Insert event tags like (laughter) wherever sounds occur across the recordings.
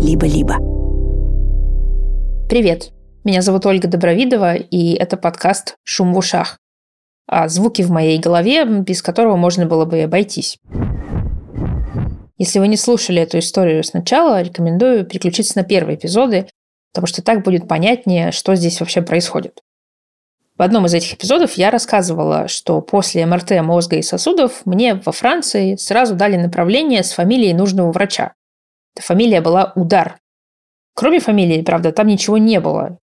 либо-либо. Привет, меня зовут Ольга Добровидова, и это подкаст «Шум в ушах». А звуки в моей голове, без которого можно было бы обойтись. Если вы не слушали эту историю сначала, рекомендую переключиться на первые эпизоды, потому что так будет понятнее, что здесь вообще происходит. В одном из этих эпизодов я рассказывала, что после МРТ мозга и сосудов мне во Франции сразу дали направление с фамилией нужного врача. Фамилия была Удар. Кроме фамилии, правда, там ничего не было.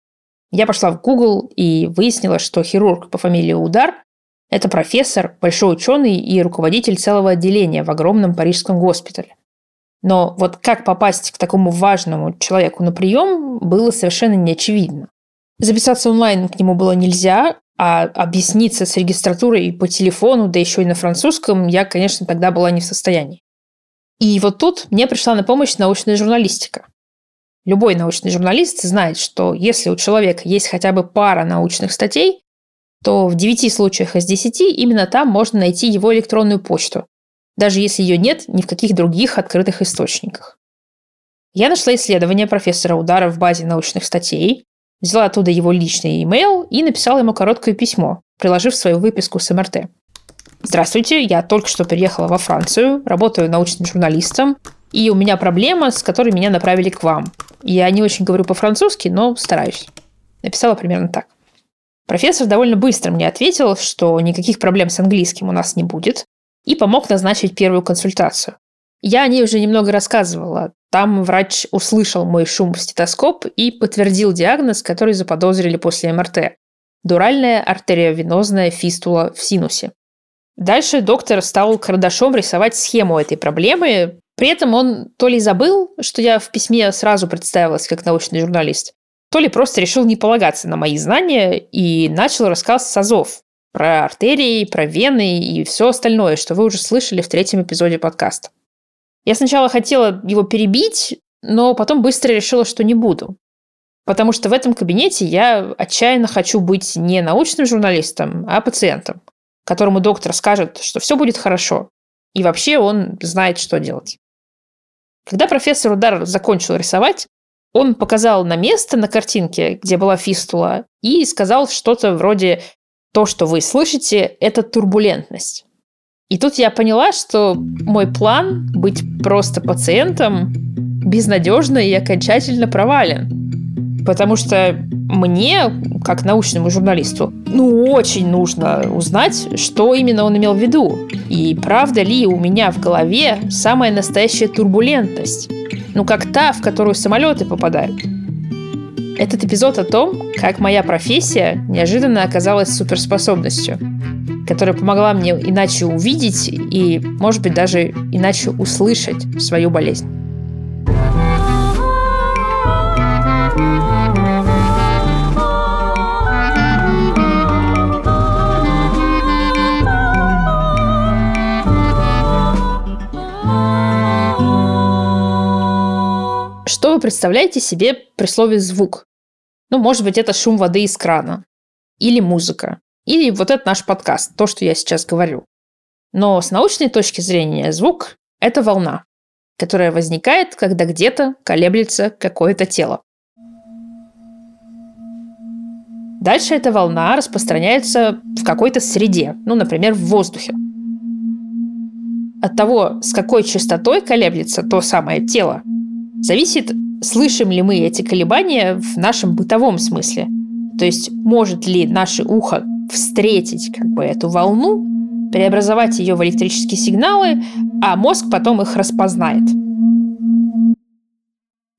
Я пошла в Google и выяснила, что хирург по фамилии Удар – это профессор, большой ученый и руководитель целого отделения в огромном парижском госпитале. Но вот как попасть к такому важному человеку на прием, было совершенно неочевидно. Записаться онлайн к нему было нельзя, а объясниться с регистратурой по телефону, да еще и на французском, я, конечно, тогда была не в состоянии. И вот тут мне пришла на помощь научная журналистика. Любой научный журналист знает, что если у человека есть хотя бы пара научных статей, то в 9 случаях из 10 именно там можно найти его электронную почту, даже если ее нет ни в каких других открытых источниках. Я нашла исследование профессора Удара в базе научных статей, взяла оттуда его личный имейл и написала ему короткое письмо, приложив свою выписку с МРТ. Здравствуйте, я только что переехала во Францию, работаю научным журналистом, и у меня проблема, с которой меня направили к вам. Я не очень говорю по-французски, но стараюсь. Написала примерно так. Профессор довольно быстро мне ответил, что никаких проблем с английским у нас не будет, и помог назначить первую консультацию. Я о ней уже немного рассказывала. Там врач услышал мой шум в стетоскоп и подтвердил диагноз, который заподозрили после МРТ. Дуральная артериовенозная фистула в синусе. Дальше доктор стал карандашом рисовать схему этой проблемы. При этом он то ли забыл, что я в письме сразу представилась как научный журналист, то ли просто решил не полагаться на мои знания и начал рассказ с азов про артерии, про вены и все остальное, что вы уже слышали в третьем эпизоде подкаста. Я сначала хотела его перебить, но потом быстро решила, что не буду. Потому что в этом кабинете я отчаянно хочу быть не научным журналистом, а пациентом, которому доктор скажет, что все будет хорошо. И вообще он знает, что делать. Когда профессор Удар закончил рисовать, он показал на место на картинке, где была фистула, и сказал что-то вроде «То, что вы слышите, это турбулентность». И тут я поняла, что мой план быть просто пациентом безнадежно и окончательно провален. Потому что мне, как научному журналисту, ну, очень нужно узнать, что именно он имел в виду. И правда ли у меня в голове самая настоящая турбулентность? Ну, как та, в которую самолеты попадают. Этот эпизод о том, как моя профессия неожиданно оказалась суперспособностью которая помогла мне иначе увидеть и, может быть, даже иначе услышать свою болезнь. Представляете себе при слове «звук»? Ну, может быть, это шум воды из крана. Или музыка. Или вот это наш подкаст, то, что я сейчас говорю. Но с научной точки зрения звук – это волна, которая возникает, когда где-то колеблется какое-то тело. Дальше эта волна распространяется в какой-то среде, ну, например, в воздухе. От того, с какой частотой колеблется то самое тело, зависит, слышим ли мы эти колебания в нашем бытовом смысле. То есть, может ли наше ухо встретить как бы эту волну, преобразовать ее в электрические сигналы, а мозг потом их распознает.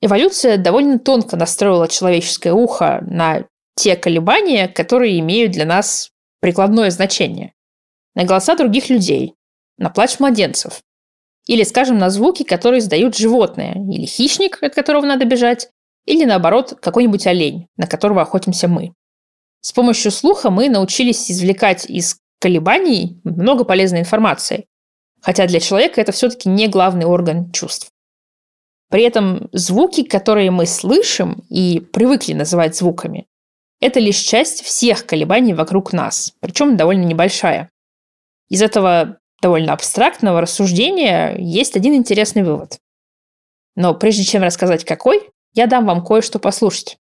Эволюция довольно тонко настроила человеческое ухо на те колебания, которые имеют для нас прикладное значение. На голоса других людей, на плач младенцев. Или, скажем, на звуки, которые издают животные. Или хищник, от которого надо бежать. Или, наоборот, какой-нибудь олень, на которого охотимся мы. С помощью слуха мы научились извлекать из колебаний много полезной информации. Хотя для человека это все-таки не главный орган чувств. При этом звуки, которые мы слышим и привыкли называть звуками, это лишь часть всех колебаний вокруг нас, причем довольно небольшая. Из этого довольно абстрактного рассуждения есть один интересный вывод. Но прежде чем рассказать какой, я дам вам кое-что послушать.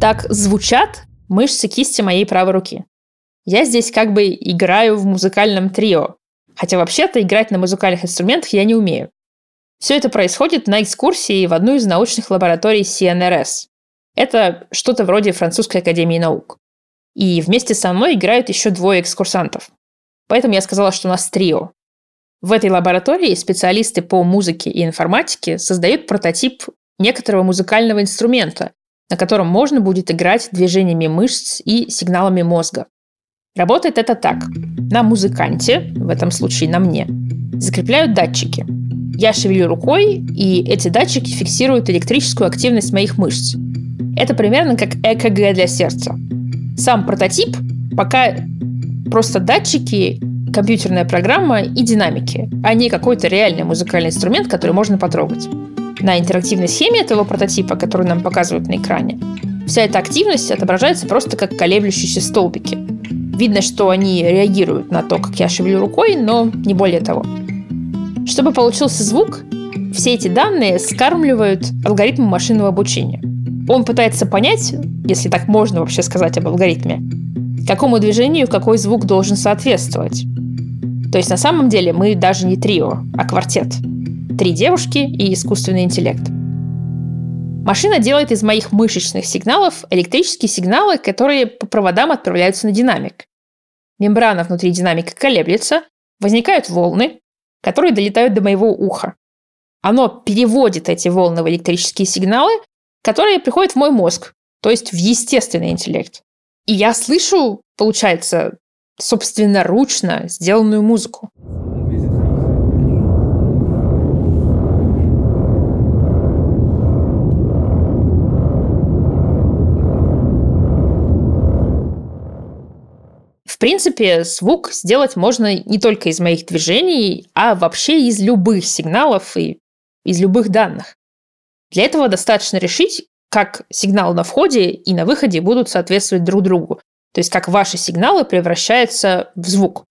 Так звучат мышцы кисти моей правой руки. Я здесь как бы играю в музыкальном трио. Хотя вообще-то играть на музыкальных инструментах я не умею. Все это происходит на экскурсии в одну из научных лабораторий CNRS. Это что-то вроде французской академии наук. И вместе со мной играют еще двое экскурсантов. Поэтому я сказала, что у нас трио. В этой лаборатории специалисты по музыке и информатике создают прототип некоторого музыкального инструмента, на котором можно будет играть движениями мышц и сигналами мозга. Работает это так. На музыканте, в этом случае на мне, закрепляют датчики. Я шевелю рукой, и эти датчики фиксируют электрическую активность моих мышц. Это примерно как ЭКГ для сердца. Сам прототип пока просто датчики, компьютерная программа и динамики, а не какой-то реальный музыкальный инструмент, который можно потрогать на интерактивной схеме этого прототипа, который нам показывают на экране, вся эта активность отображается просто как колеблющиеся столбики. Видно, что они реагируют на то, как я шевелю рукой, но не более того. Чтобы получился звук, все эти данные скармливают алгоритму машинного обучения. Он пытается понять, если так можно вообще сказать об алгоритме, какому движению какой звук должен соответствовать. То есть на самом деле мы даже не трио, а квартет – три девушки и искусственный интеллект. Машина делает из моих мышечных сигналов электрические сигналы, которые по проводам отправляются на динамик. Мембрана внутри динамика колеблется, возникают волны, которые долетают до моего уха. Оно переводит эти волны в электрические сигналы, которые приходят в мой мозг, то есть в естественный интеллект. И я слышу, получается, собственноручно сделанную музыку. В принципе, звук сделать можно не только из моих движений, а вообще из любых сигналов и из любых данных. Для этого достаточно решить, как сигнал на входе и на выходе будут соответствовать друг другу. То есть как ваши сигналы превращаются в звук.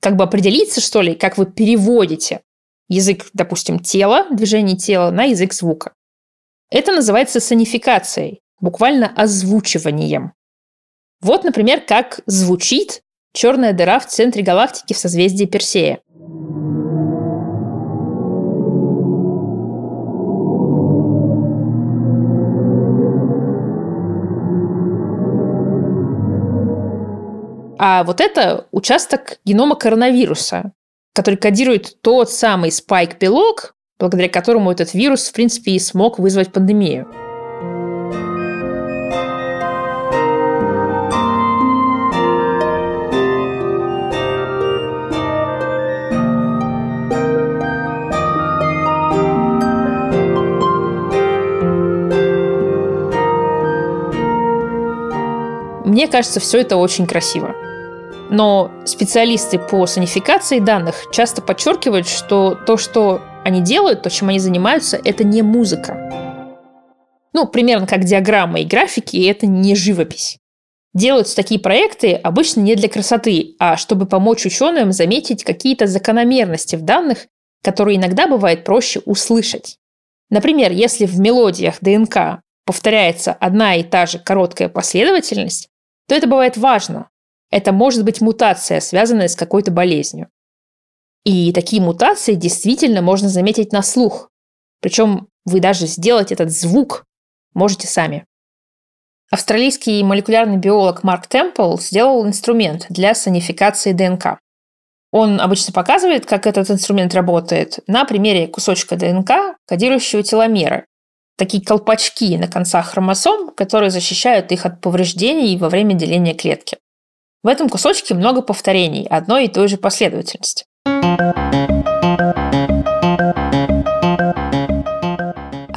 Как бы определиться, что ли, как вы переводите язык, допустим, тела, движение тела на язык звука. Это называется сонификацией, буквально озвучиванием. Вот, например, как звучит черная дыра в центре галактики в созвездии Персея. А вот это участок генома коронавируса, который кодирует тот самый спайк-белок, благодаря которому этот вирус, в принципе, и смог вызвать пандемию. Мне кажется, все это очень красиво. Но специалисты по санификации данных часто подчеркивают, что то, что они делают, то, чем они занимаются, это не музыка. Ну, примерно как диаграммы и графики, и это не живопись. Делаются такие проекты обычно не для красоты, а чтобы помочь ученым заметить какие-то закономерности в данных, которые иногда бывает проще услышать. Например, если в мелодиях ДНК повторяется одна и та же короткая последовательность, то это бывает важно. Это может быть мутация, связанная с какой-то болезнью. И такие мутации действительно можно заметить на слух. Причем вы даже сделать этот звук можете сами. Австралийский молекулярный биолог Марк Темпл сделал инструмент для санификации ДНК. Он обычно показывает, как этот инструмент работает на примере кусочка ДНК, кодирующего теломеры, такие колпачки на концах хромосом, которые защищают их от повреждений во время деления клетки. В этом кусочке много повторений одной и той же последовательности.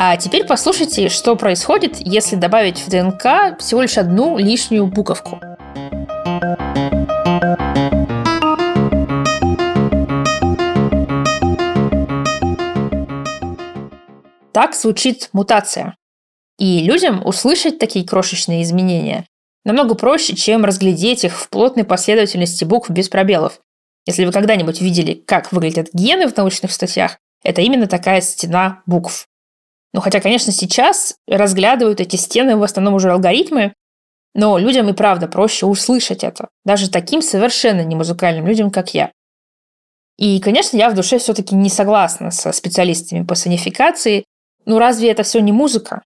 А теперь послушайте, что происходит, если добавить в ДНК всего лишь одну лишнюю буковку. Так звучит мутация. И людям услышать такие крошечные изменения намного проще, чем разглядеть их в плотной последовательности букв без пробелов. Если вы когда-нибудь видели, как выглядят гены в научных статьях, это именно такая стена букв. Ну, хотя, конечно, сейчас разглядывают эти стены в основном уже алгоритмы, но людям и правда проще услышать это, даже таким совершенно не музыкальным людям, как я. И, конечно, я в душе все-таки не согласна со специалистами по сонификации. Ну разве это все не музыка?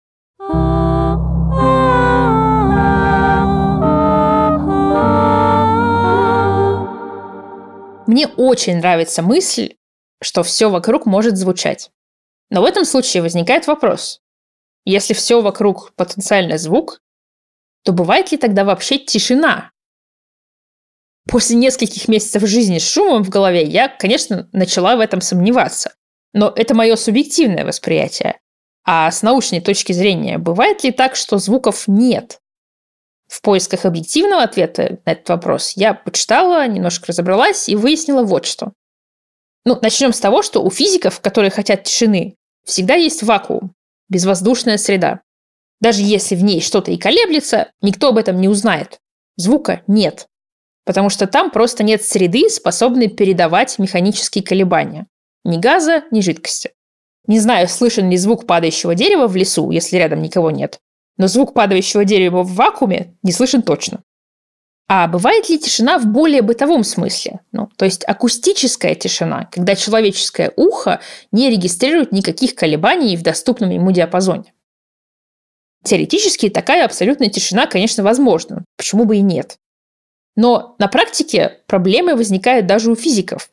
Мне очень нравится мысль, что все вокруг может звучать. Но в этом случае возникает вопрос. Если все вокруг потенциально звук, то бывает ли тогда вообще тишина? После нескольких месяцев жизни с шумом в голове я, конечно, начала в этом сомневаться. Но это мое субъективное восприятие. А с научной точки зрения, бывает ли так, что звуков нет? В поисках объективного ответа на этот вопрос я почитала, немножко разобралась и выяснила вот что. Ну, начнем с того, что у физиков, которые хотят тишины, всегда есть вакуум, безвоздушная среда. Даже если в ней что-то и колеблется, никто об этом не узнает. Звука нет. Потому что там просто нет среды, способной передавать механические колебания. Ни газа, ни жидкости. Не знаю, слышен ли звук падающего дерева в лесу, если рядом никого нет. Но звук падающего дерева в вакууме не слышен точно. А бывает ли тишина в более бытовом смысле? Ну, то есть акустическая тишина, когда человеческое ухо не регистрирует никаких колебаний в доступном ему диапазоне. Теоретически такая абсолютная тишина, конечно, возможна. Почему бы и нет? Но на практике проблемы возникают даже у физиков.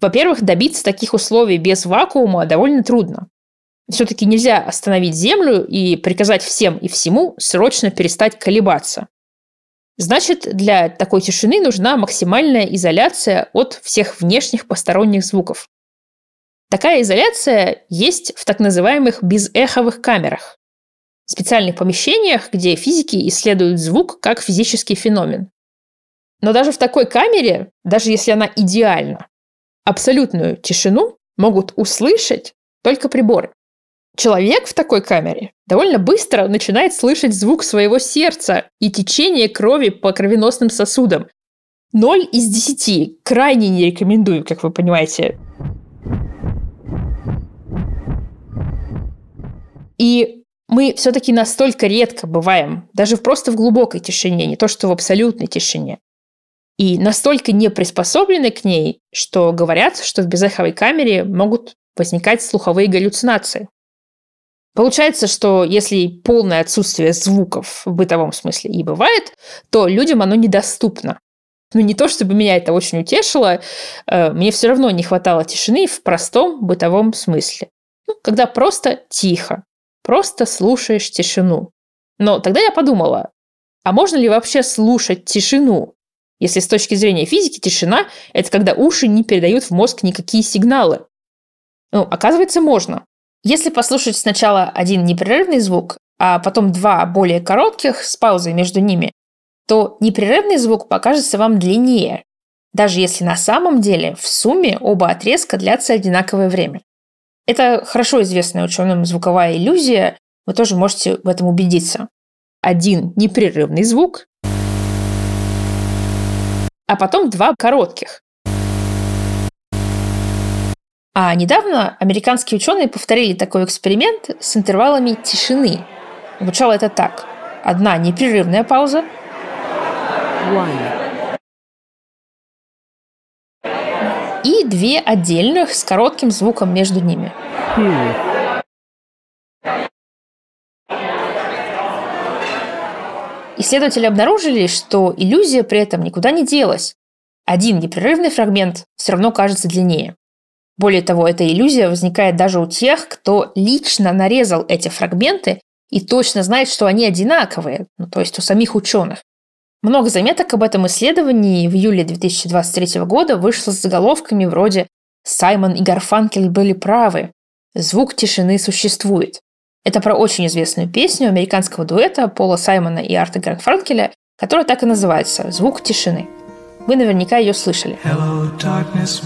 Во-первых, добиться таких условий без вакуума довольно трудно. Все-таки нельзя остановить Землю и приказать всем и всему срочно перестать колебаться. Значит, для такой тишины нужна максимальная изоляция от всех внешних посторонних звуков. Такая изоляция есть в так называемых безэховых камерах, специальных помещениях, где физики исследуют звук как физический феномен. Но даже в такой камере, даже если она идеальна, абсолютную тишину могут услышать только приборы. Человек в такой камере довольно быстро начинает слышать звук своего сердца и течение крови по кровеносным сосудам. Ноль из десяти. Крайне не рекомендую, как вы понимаете. И мы все-таки настолько редко бываем, даже просто в глубокой тишине, не то что в абсолютной тишине, и настолько не приспособлены к ней, что говорят, что в безэховой камере могут возникать слуховые галлюцинации. Получается, что если полное отсутствие звуков в бытовом смысле и бывает, то людям оно недоступно. Ну, не то чтобы меня это очень утешило, э, мне все равно не хватало тишины в простом бытовом смысле. Ну, когда просто тихо, просто слушаешь тишину. Но тогда я подумала, а можно ли вообще слушать тишину? Если с точки зрения физики тишина – это когда уши не передают в мозг никакие сигналы. Ну, оказывается, можно. Если послушать сначала один непрерывный звук, а потом два более коротких с паузой между ними, то непрерывный звук покажется вам длиннее, даже если на самом деле в сумме оба отрезка длятся одинаковое время. Это хорошо известная ученым звуковая иллюзия, вы тоже можете в этом убедиться. Один непрерывный звук а потом два коротких. А недавно американские ученые повторили такой эксперимент с интервалами тишины. Звучало это так. Одна непрерывная пауза. One. И две отдельных с коротким звуком между ними. Two. Исследователи обнаружили, что иллюзия при этом никуда не делась. Один непрерывный фрагмент все равно кажется длиннее. Более того, эта иллюзия возникает даже у тех, кто лично нарезал эти фрагменты и точно знает, что они одинаковые, ну, то есть у самих ученых. Много заметок об этом исследовании в июле 2023 года вышло с заголовками вроде «Саймон и Гарфанкель были правы», «Звук тишины существует», это про очень известную песню американского дуэта Пола Саймона и Арта Франкеля, которая так и называется «Звук тишины». Вы наверняка ее слышали. Hello, darkness,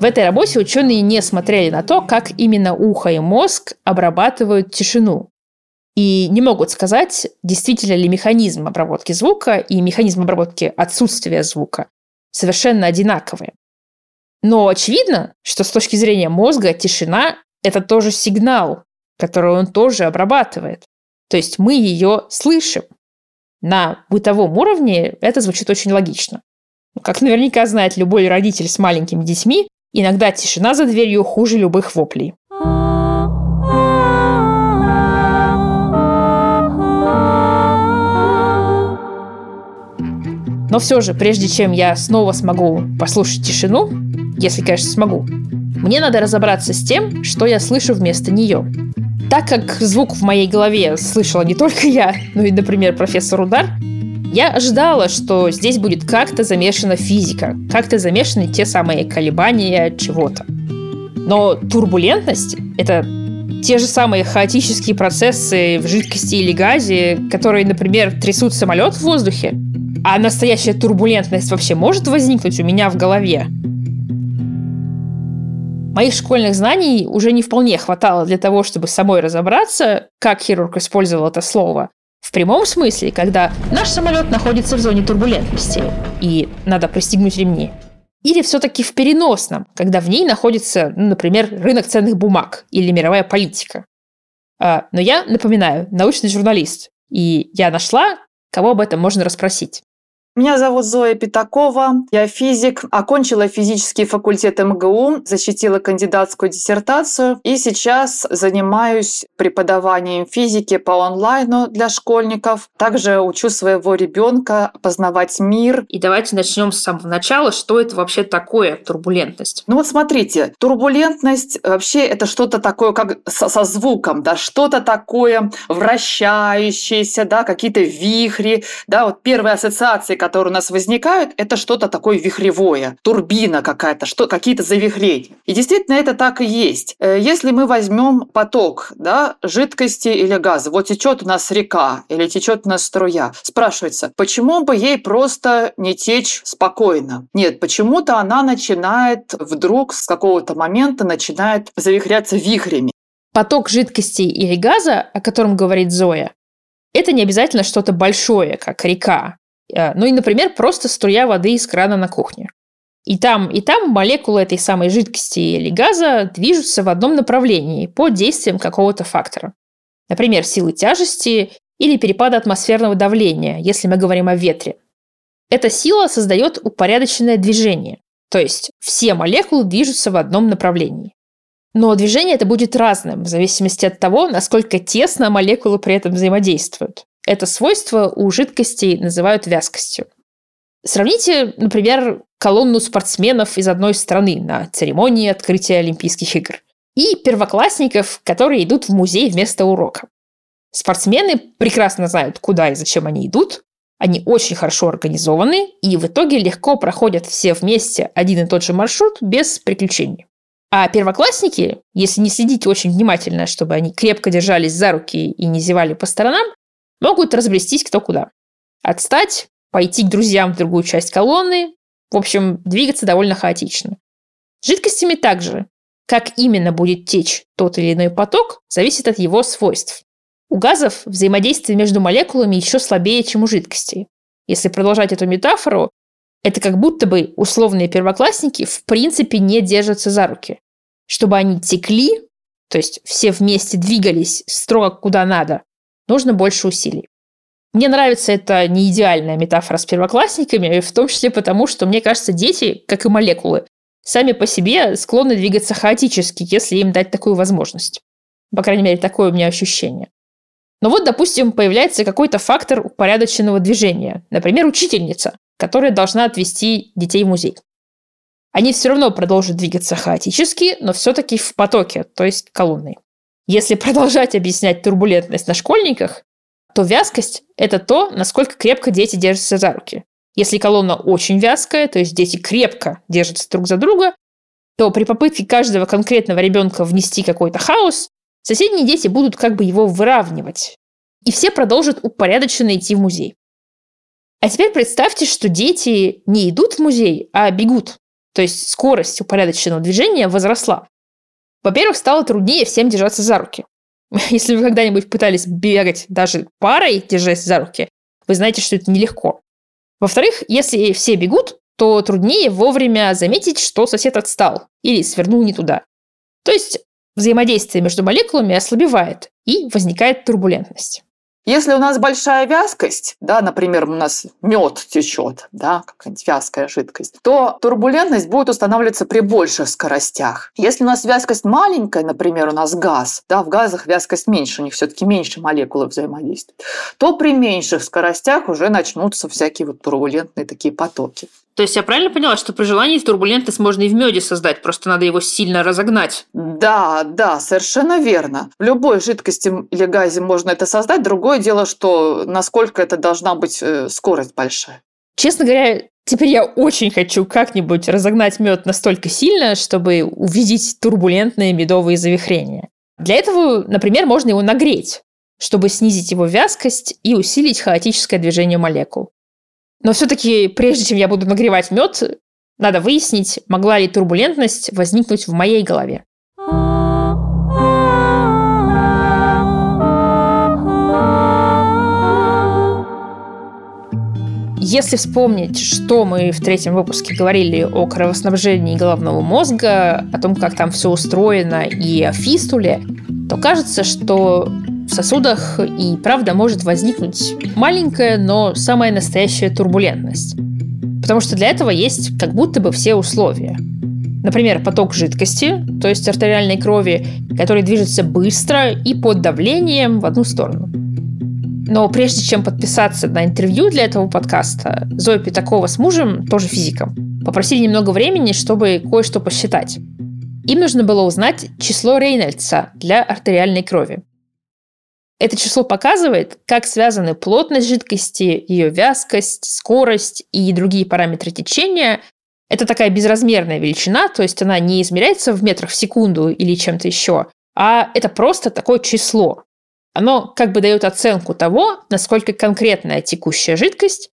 В этой работе ученые не смотрели на то, как именно ухо и мозг обрабатывают тишину. И не могут сказать, действительно ли механизм обработки звука и механизм обработки отсутствия звука совершенно одинаковые. Но очевидно, что с точки зрения мозга тишина – это тоже сигнал, который он тоже обрабатывает. То есть мы ее слышим. На бытовом уровне это звучит очень логично. Как наверняка знает любой родитель с маленькими детьми, иногда тишина за дверью хуже любых воплей. Но все же, прежде чем я снова смогу послушать тишину, если, конечно, смогу, мне надо разобраться с тем, что я слышу вместо нее. Так как звук в моей голове слышала не только я, но и, например, профессор Удар, я ожидала, что здесь будет как-то замешана физика, как-то замешаны те самые колебания чего-то. Но турбулентность — это те же самые хаотические процессы в жидкости или газе, которые, например, трясут самолет в воздухе, а настоящая турбулентность вообще может возникнуть у меня в голове? Моих школьных знаний уже не вполне хватало для того, чтобы самой разобраться, как хирург использовал это слово. В прямом смысле, когда наш самолет находится в зоне турбулентности, и надо пристегнуть ремни. Или все-таки в переносном, когда в ней находится, ну, например, рынок ценных бумаг или мировая политика. А, но я, напоминаю, научный журналист, и я нашла, кого об этом можно расспросить. Меня зовут Зоя Пятакова, я физик, окончила физический факультет МГУ, защитила кандидатскую диссертацию и сейчас занимаюсь преподаванием физики по онлайну для школьников. Также учу своего ребенка познавать мир. И давайте начнем с самого начала. Что это вообще такое турбулентность? Ну вот смотрите, турбулентность вообще это что-то такое, как со, со звуком, да, что-то такое вращающееся, да, какие-то вихри, да, вот первые ассоциации, которые у нас возникают, это что-то такое вихревое, турбина какая-то, что, какие-то завихрения. И действительно это так и есть. Э, если мы возьмем поток да, жидкости или газа, вот течет у нас река или течет у нас струя, спрашивается, почему бы ей просто не течь спокойно? Нет, почему-то она начинает вдруг с какого-то момента начинает завихряться вихрями. Поток жидкости или газа, о котором говорит Зоя, это не обязательно что-то большое, как река. Э, ну и, например, просто струя воды из крана на кухне. И там, и там молекулы этой самой жидкости или газа движутся в одном направлении под действием какого-то фактора. Например, силы тяжести или перепада атмосферного давления, если мы говорим о ветре. Эта сила создает упорядоченное движение, то есть все молекулы движутся в одном направлении. Но движение это будет разным в зависимости от того, насколько тесно молекулы при этом взаимодействуют. Это свойство у жидкостей называют вязкостью. Сравните, например, колонну спортсменов из одной страны на церемонии открытия Олимпийских игр и первоклассников, которые идут в музей вместо урока. Спортсмены прекрасно знают, куда и зачем они идут, они очень хорошо организованы и в итоге легко проходят все вместе один и тот же маршрут без приключений. А первоклассники, если не следить очень внимательно, чтобы они крепко держались за руки и не зевали по сторонам, могут разбрестись кто куда. Отстать, пойти к друзьям в другую часть колонны, в общем, двигаться довольно хаотично. С жидкостями также. Как именно будет течь тот или иной поток, зависит от его свойств. У газов взаимодействие между молекулами еще слабее, чем у жидкостей. Если продолжать эту метафору, это как будто бы условные первоклассники в принципе не держатся за руки. Чтобы они текли, то есть все вместе двигались строго куда надо, нужно больше усилий. Мне нравится эта не идеальная метафора с первоклассниками, в том числе потому, что, мне кажется, дети, как и молекулы, сами по себе склонны двигаться хаотически, если им дать такую возможность. По крайней мере, такое у меня ощущение. Но вот, допустим, появляется какой-то фактор упорядоченного движения. Например, учительница, которая должна отвести детей в музей. Они все равно продолжат двигаться хаотически, но все-таки в потоке, то есть колонной. Если (laughs) продолжать объяснять турбулентность на школьниках, то вязкость – это то, насколько крепко дети держатся за руки. Если колонна очень вязкая, то есть дети крепко держатся друг за друга, то при попытке каждого конкретного ребенка внести какой-то хаос, соседние дети будут как бы его выравнивать. И все продолжат упорядоченно идти в музей. А теперь представьте, что дети не идут в музей, а бегут. то есть скорость упорядоченного движения возросла. Во-первых, стало труднее всем держаться за руки. (laughs) Если вы когда-нибудь пытались бегать даже парой, держась за руки, вы знаете, что это нелегко. Во-вторых, если все бегут, то труднее вовремя заметить, что сосед отстал или свернул не туда. То есть взаимодействие между молекулами ослабевает и возникает турбулентность. Если у нас большая вязкость, да, например, у нас мед течет, да, какая-нибудь вязкая жидкость, то турбулентность будет устанавливаться при больших скоростях. Если у нас вязкость маленькая, например, у нас газ, да, в газах вязкость меньше, у них все-таки меньше молекулы взаимодействуют, то при меньших скоростях уже начнутся всякие вот турбулентные такие потоки. То есть я правильно поняла, что при желании турбулентность можно и в меде создать, просто надо его сильно разогнать? Да, да, совершенно верно. В любой жидкости или газе можно это создать. Другое дело, что насколько это должна быть э, скорость большая. Честно говоря, теперь я очень хочу как-нибудь разогнать мед настолько сильно, чтобы увидеть турбулентные медовые завихрения. Для этого, например, можно его нагреть, чтобы снизить его вязкость и усилить хаотическое движение молекул. Но все-таки, прежде чем я буду нагревать мед, надо выяснить, могла ли турбулентность возникнуть в моей голове. Если вспомнить, что мы в третьем выпуске говорили о кровоснабжении головного мозга, о том, как там все устроено и о фистуле, то кажется, что в сосудах и правда может возникнуть маленькая, но самая настоящая турбулентность. Потому что для этого есть как будто бы все условия. Например, поток жидкости, то есть артериальной крови, который движется быстро и под давлением в одну сторону. Но прежде чем подписаться на интервью для этого подкаста, Зоя Пятакова с мужем, тоже физиком, попросили немного времени, чтобы кое-что посчитать. Им нужно было узнать число Рейнольдса для артериальной крови. Это число показывает, как связаны плотность жидкости, ее вязкость, скорость и другие параметры течения. Это такая безразмерная величина, то есть она не измеряется в метрах в секунду или чем-то еще, а это просто такое число. Оно как бы дает оценку того, насколько конкретная текущая жидкость,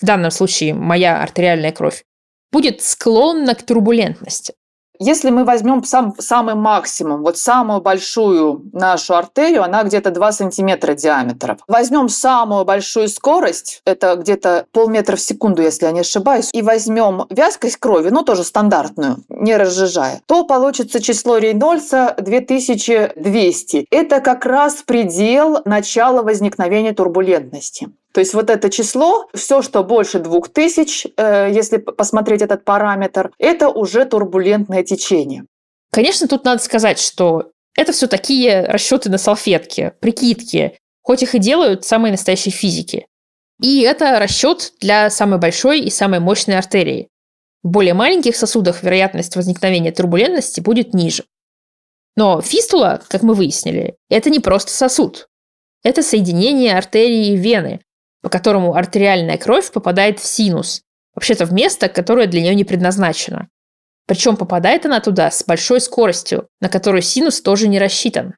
в данном случае моя артериальная кровь, будет склонна к турбулентности. Если мы возьмем сам, самый максимум, вот самую большую нашу артерию, она где-то 2 сантиметра диаметром. Возьмем самую большую скорость, это где-то полметра в секунду, если я не ошибаюсь, и возьмем вязкость крови, ну тоже стандартную, не разжижая, то получится число Рейнольдса 2200. Это как раз предел начала возникновения турбулентности. То есть вот это число, все, что больше 2000, э, если посмотреть этот параметр, это уже турбулентное течение. Конечно, тут надо сказать, что это все такие расчеты на салфетке, прикидки, хоть их и делают самые настоящие физики. И это расчет для самой большой и самой мощной артерии. В более маленьких сосудах вероятность возникновения турбулентности будет ниже. Но фистула, как мы выяснили, это не просто сосуд. Это соединение артерии и вены, по которому артериальная кровь попадает в синус, вообще-то в место, которое для нее не предназначено. Причем попадает она туда с большой скоростью, на которую синус тоже не рассчитан.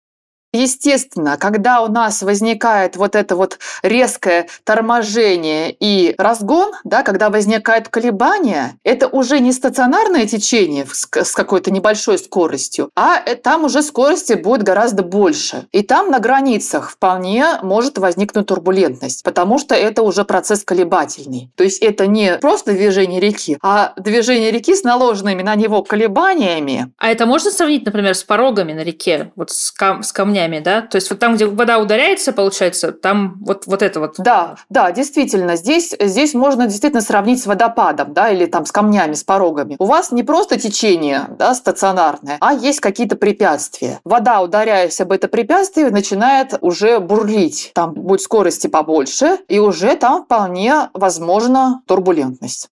Естественно, когда у нас возникает вот это вот резкое торможение и разгон, да, когда возникает колебание, это уже не стационарное течение с какой-то небольшой скоростью, а э, там уже скорости будет гораздо больше. И там на границах вполне может возникнуть турбулентность, потому что это уже процесс колебательный. То есть это не просто движение реки, а движение реки с наложенными на него колебаниями. А это можно сравнить, например, с порогами на реке, вот с, кам- с камнями? Камнями, да? То есть вот там, где вода ударяется, получается, там вот, вот это вот. Да, да, действительно. Здесь, здесь можно действительно сравнить с водопадом, да, или там с камнями, с порогами. У вас не просто течение, да, стационарное, а есть какие-то препятствия. Вода, ударяясь об это препятствие, начинает уже бурлить. Там будет скорости побольше, и уже там вполне возможна турбулентность.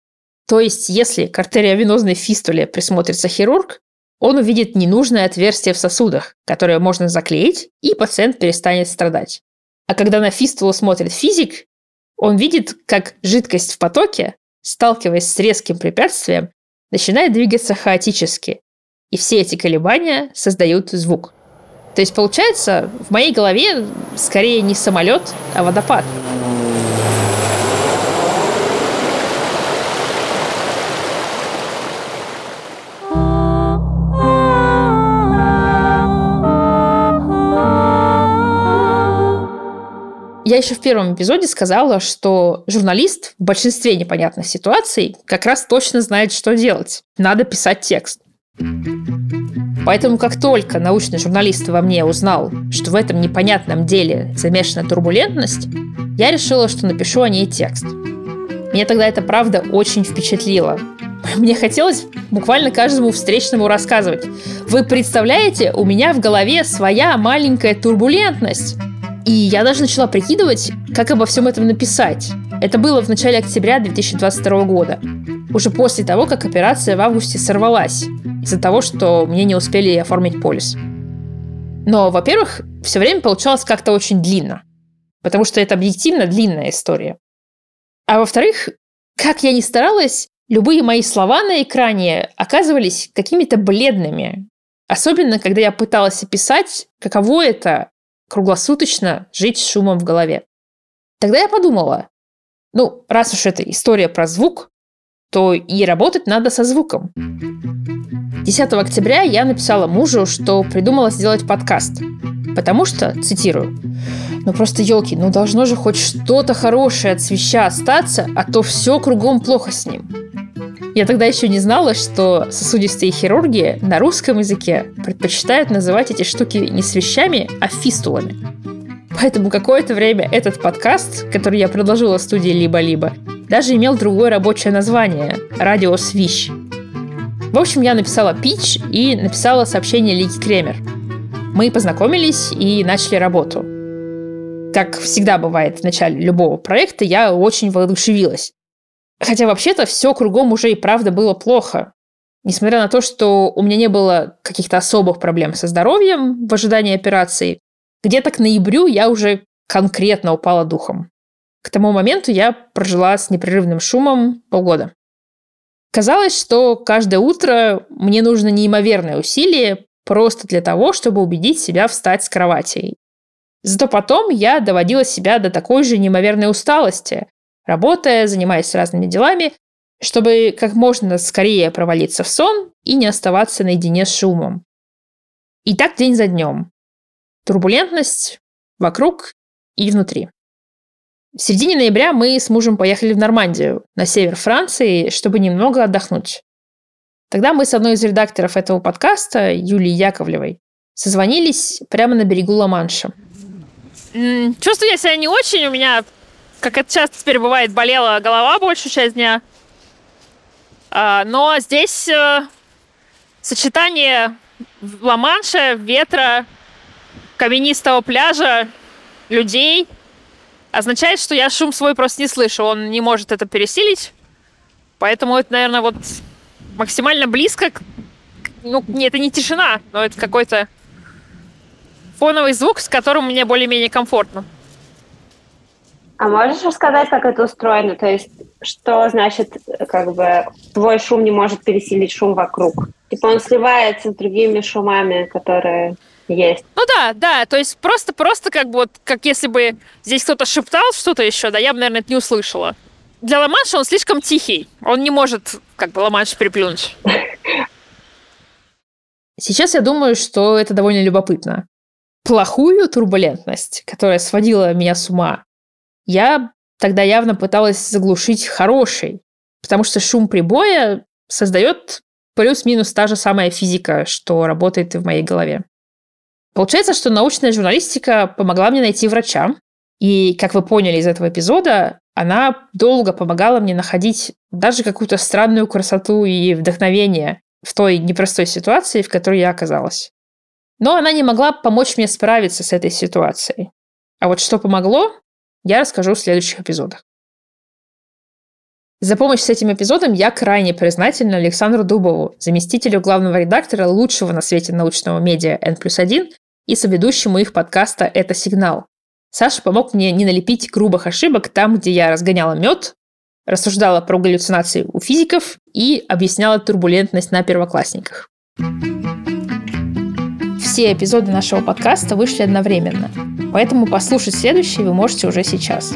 То есть, если к артериовенозной фистуле присмотрится хирург, он увидит ненужное отверстие в сосудах, которое можно заклеить, и пациент перестанет страдать. А когда на фистулу смотрит физик, он видит, как жидкость в потоке, сталкиваясь с резким препятствием, начинает двигаться хаотически. И все эти колебания создают звук. То есть получается, в моей голове скорее не самолет, а водопад. Я еще в первом эпизоде сказала, что журналист в большинстве непонятных ситуаций как раз точно знает, что делать. Надо писать текст. Поэтому как только научный журналист во мне узнал, что в этом непонятном деле замешана турбулентность, я решила, что напишу о ней текст. Меня тогда это правда очень впечатлило. (laughs) Мне хотелось буквально каждому встречному рассказывать. Вы представляете, у меня в голове своя маленькая турбулентность. И я даже начала прикидывать, как обо всем этом написать. Это было в начале октября 2022 года. Уже после того, как операция в августе сорвалась. Из-за того, что мне не успели оформить полис. Но, во-первых, все время получалось как-то очень длинно. Потому что это объективно длинная история. А во-вторых, как я ни старалась, любые мои слова на экране оказывались какими-то бледными. Особенно, когда я пыталась описать, каково это круглосуточно жить с шумом в голове. Тогда я подумала, ну, раз уж это история про звук, то и работать надо со звуком. 10 октября я написала мужу, что придумала сделать подкаст. Потому что, цитирую, ну просто елки, ну должно же хоть что-то хорошее от свища остаться, а то все кругом плохо с ним. Я тогда еще не знала, что сосудистые хирурги на русском языке предпочитают называть эти штуки не свищами, а фистулами. Поэтому какое-то время этот подкаст, который я предложила студии «Либо-либо», даже имел другое рабочее название – «Радио Свищ». В общем, я написала пич и написала сообщение Лики Кремер. Мы познакомились и начали работу. Как всегда бывает в начале любого проекта, я очень воодушевилась. Хотя вообще-то все кругом уже и правда было плохо. Несмотря на то, что у меня не было каких-то особых проблем со здоровьем в ожидании операции, где-то к ноябрю я уже конкретно упала духом. К тому моменту я прожила с непрерывным шумом полгода. Казалось, что каждое утро мне нужно неимоверное усилие просто для того, чтобы убедить себя встать с кровати. Зато потом я доводила себя до такой же неимоверной усталости, работая, занимаясь разными делами, чтобы как можно скорее провалиться в сон и не оставаться наедине с шумом. И так день за днем. Турбулентность вокруг и внутри. В середине ноября мы с мужем поехали в Нормандию, на север Франции, чтобы немного отдохнуть. Тогда мы с одной из редакторов этого подкаста, Юлией Яковлевой, созвонились прямо на берегу Ла-Манша. Чувствую я себя не очень, у меня как это часто теперь бывает, болела голова большую часть дня. А, но здесь э, сочетание Ла-Манша, ветра, каменистого пляжа, людей означает, что я шум свой просто не слышу. Он не может это пересилить. Поэтому это, наверное, вот максимально близко к... Ну, не, это не тишина, но это какой-то фоновый звук, с которым мне более-менее комфортно. А можешь рассказать, как это устроено? То есть, что значит, как бы, твой шум не может пересилить шум вокруг? Типа он сливается с другими шумами, которые есть. Ну да, да, то есть просто-просто как бы вот, как если бы здесь кто-то шептал что-то еще, да, я бы, наверное, это не услышала. Для Ламанша он слишком тихий, он не может как бы Ламанш переплюнуть. Сейчас я думаю, что это довольно любопытно. Плохую турбулентность, которая сводила меня с ума, я тогда явно пыталась заглушить хороший, потому что шум прибоя создает плюс-минус та же самая физика, что работает и в моей голове. Получается, что научная журналистика помогла мне найти врача, и, как вы поняли из этого эпизода, она долго помогала мне находить даже какую-то странную красоту и вдохновение в той непростой ситуации, в которой я оказалась. Но она не могла помочь мне справиться с этой ситуацией. А вот что помогло, я расскажу в следующих эпизодах. За помощь с этим эпизодом я крайне признательна Александру Дубову, заместителю главного редактора лучшего на свете научного медиа N плюс 1 и соведущему их подкаста «Это сигнал». Саша помог мне не налепить грубых ошибок там, где я разгоняла мед, рассуждала про галлюцинации у физиков и объясняла турбулентность на первоклассниках. Все эпизоды нашего подкаста вышли одновременно, поэтому послушать следующий вы можете уже сейчас.